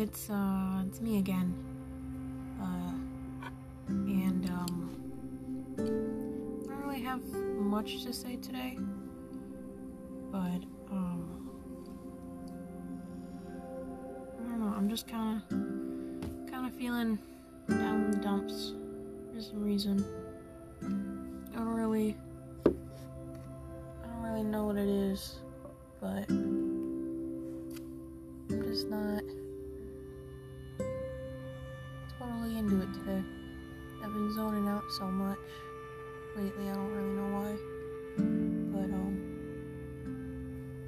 It's uh, it's me again. Uh, and um, I don't really have much to say today, but um, I don't know. I'm just kind of, kind of feeling down in the dumps for some reason. I don't really, I don't really know what it is, but. I'm just not totally into it today. I've been zoning out so much lately, I don't really know why. But, um,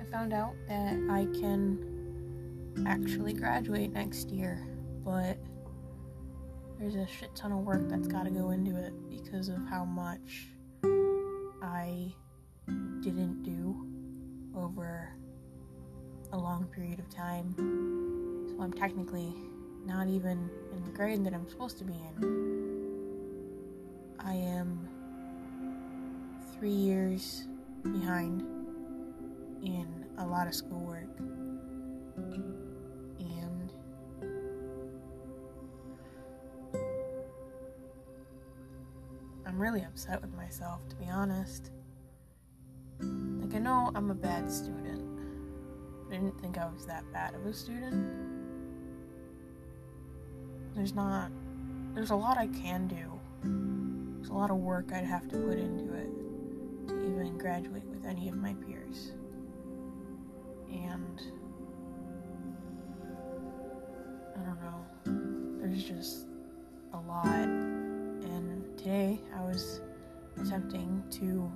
I found out that I can actually graduate next year, but there's a shit ton of work that's gotta go into it because of how much I didn't do over a long period of time. So I'm technically not even in the grade that I'm supposed to be in. I am three years behind in a lot of schoolwork. And I'm really upset with myself, to be honest. Like, I know I'm a bad student. I didn't think I was that bad of a student. There's not, there's a lot I can do. There's a lot of work I'd have to put into it to even graduate with any of my peers. And I don't know, there's just a lot. And today I was attempting to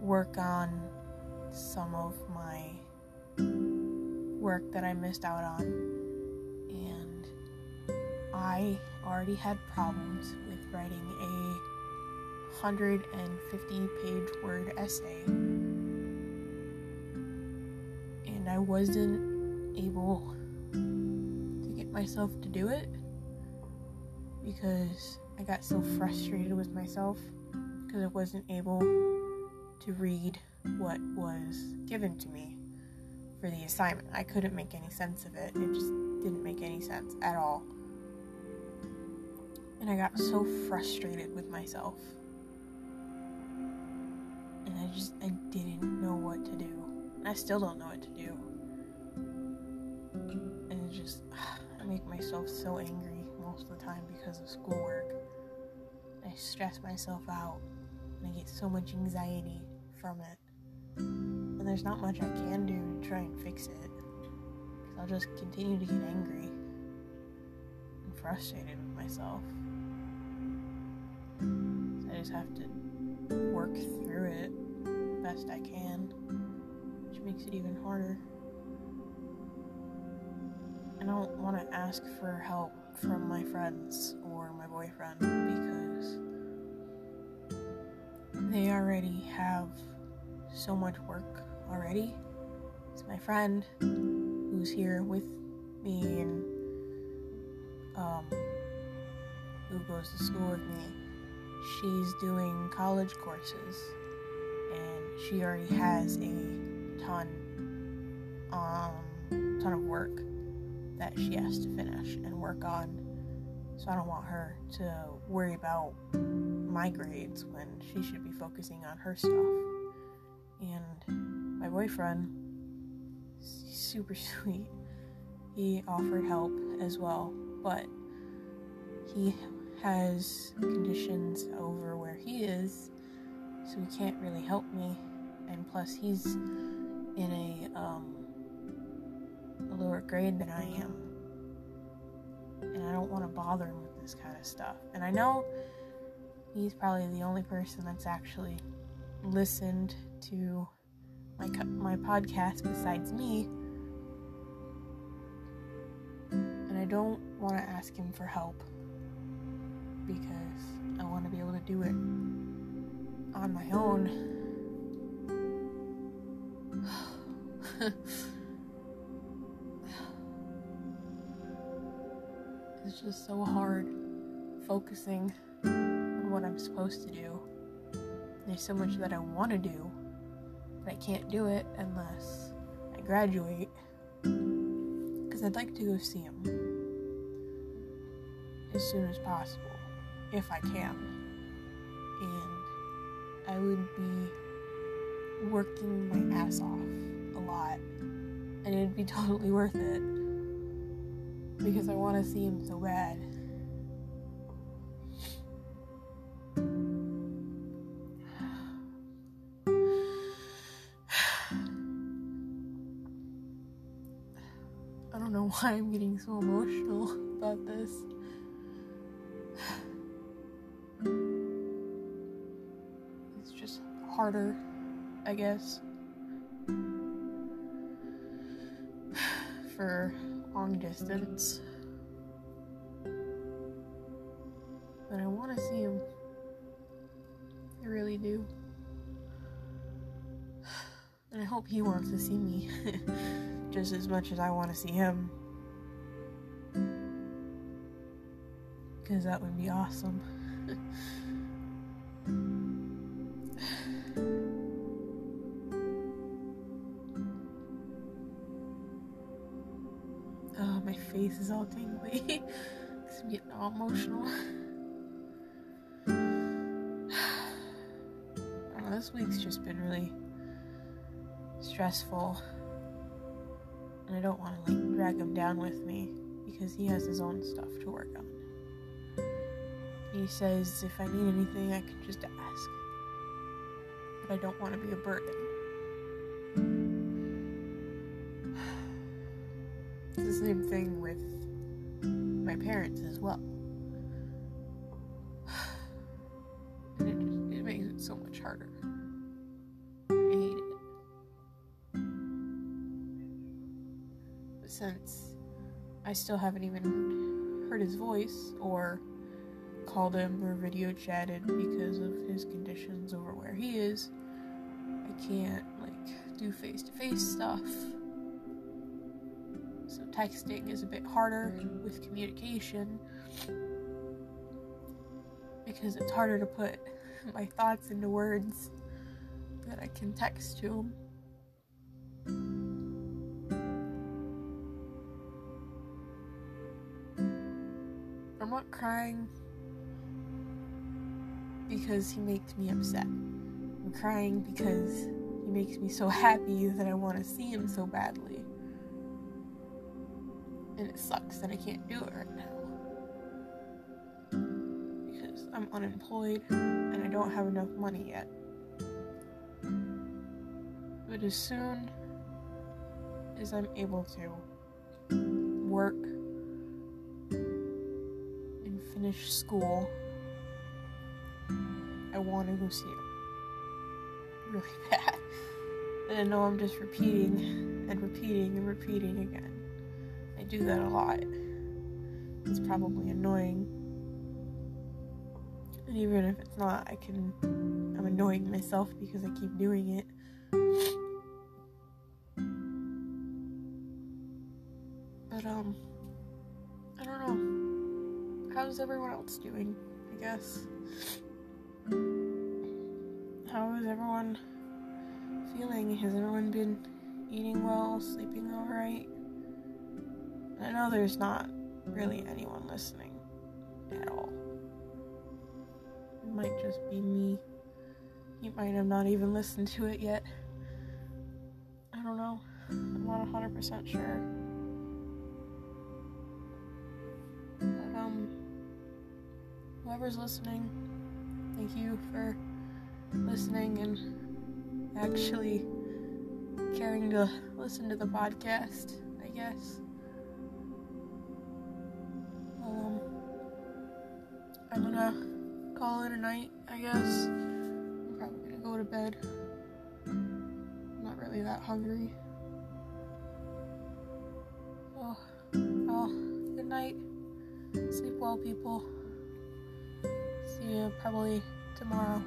work on some of my work that I missed out on. I already had problems with writing a 150 page word essay. And I wasn't able to get myself to do it because I got so frustrated with myself because I wasn't able to read what was given to me for the assignment. I couldn't make any sense of it. It just didn't make any sense at all. And I got so frustrated with myself. And I just I didn't know what to do. I still don't know what to do. And it just I make myself so angry most of the time because of schoolwork. I stress myself out and I get so much anxiety from it and there's not much I can do to try and fix it. Because I'll just continue to get angry and frustrated with myself. Just have to work through it best I can, which makes it even harder. I don't want to ask for help from my friends or my boyfriend because they already have so much work already. It's my friend who's here with me and um, who goes to school with me. She's doing college courses and she already has a ton um ton of work that she has to finish and work on. So I don't want her to worry about my grades when she should be focusing on her stuff. And my boyfriend, super sweet, he offered help as well, but he has conditions over where he is, so he can't really help me. And plus, he's in a um, a lower grade than I am, and I don't want to bother him with this kind of stuff. And I know he's probably the only person that's actually listened to my my podcast besides me, and I don't want to ask him for help because I want to be able to do it on my own. it's just so hard focusing on what I'm supposed to do. There's so much that I want to do but I can't do it unless I graduate. Because I'd like to go see him as soon as possible, if I can. And I would be working my ass off a lot, and it'd be totally worth it because I want to see him so bad. I don't know why I'm getting so emotional about this. Harder, I guess, for long distance. But I want to see him. I really do. And I hope he wants to see me just as much as I want to see him. Because that would be awesome. face is all tingly. I'm getting all emotional. This week's just been really stressful. And I don't want to like drag him down with me because he has his own stuff to work on. He says if I need anything, I can just ask. But I don't want to be a burden. It's the same thing with my parents as well. And it it makes it so much harder. I hate it. But since I still haven't even heard his voice or called him or video chatted because of his conditions over where he is, I can't like do face to face stuff. Texting is a bit harder mm-hmm. with communication because it's harder to put my thoughts into words that I can text to him. I'm not crying because he makes me upset. I'm crying because he makes me so happy that I want to see him so badly. And it sucks that I can't do it right now. Because I'm unemployed and I don't have enough money yet. But as soon as I'm able to work and finish school, I want to go see him. Really bad. And I know I'm just repeating and repeating and repeating again. I do that a lot. It's probably annoying. And even if it's not, I can. I'm annoying myself because I keep doing it. But, um. I don't know. How's everyone else doing? I guess. How is everyone feeling? Has everyone been eating well, sleeping alright? I know there's not really anyone listening at all. It might just be me. You might have not even listened to it yet. I don't know. I'm not 100% sure. But, um, whoever's listening, thank you for listening and actually caring to listen to the podcast, I guess. I'm gonna call it a night, I guess. I'm probably gonna go to bed. I'm not really that hungry. Oh, well, good night. Sleep well, people. See you probably tomorrow.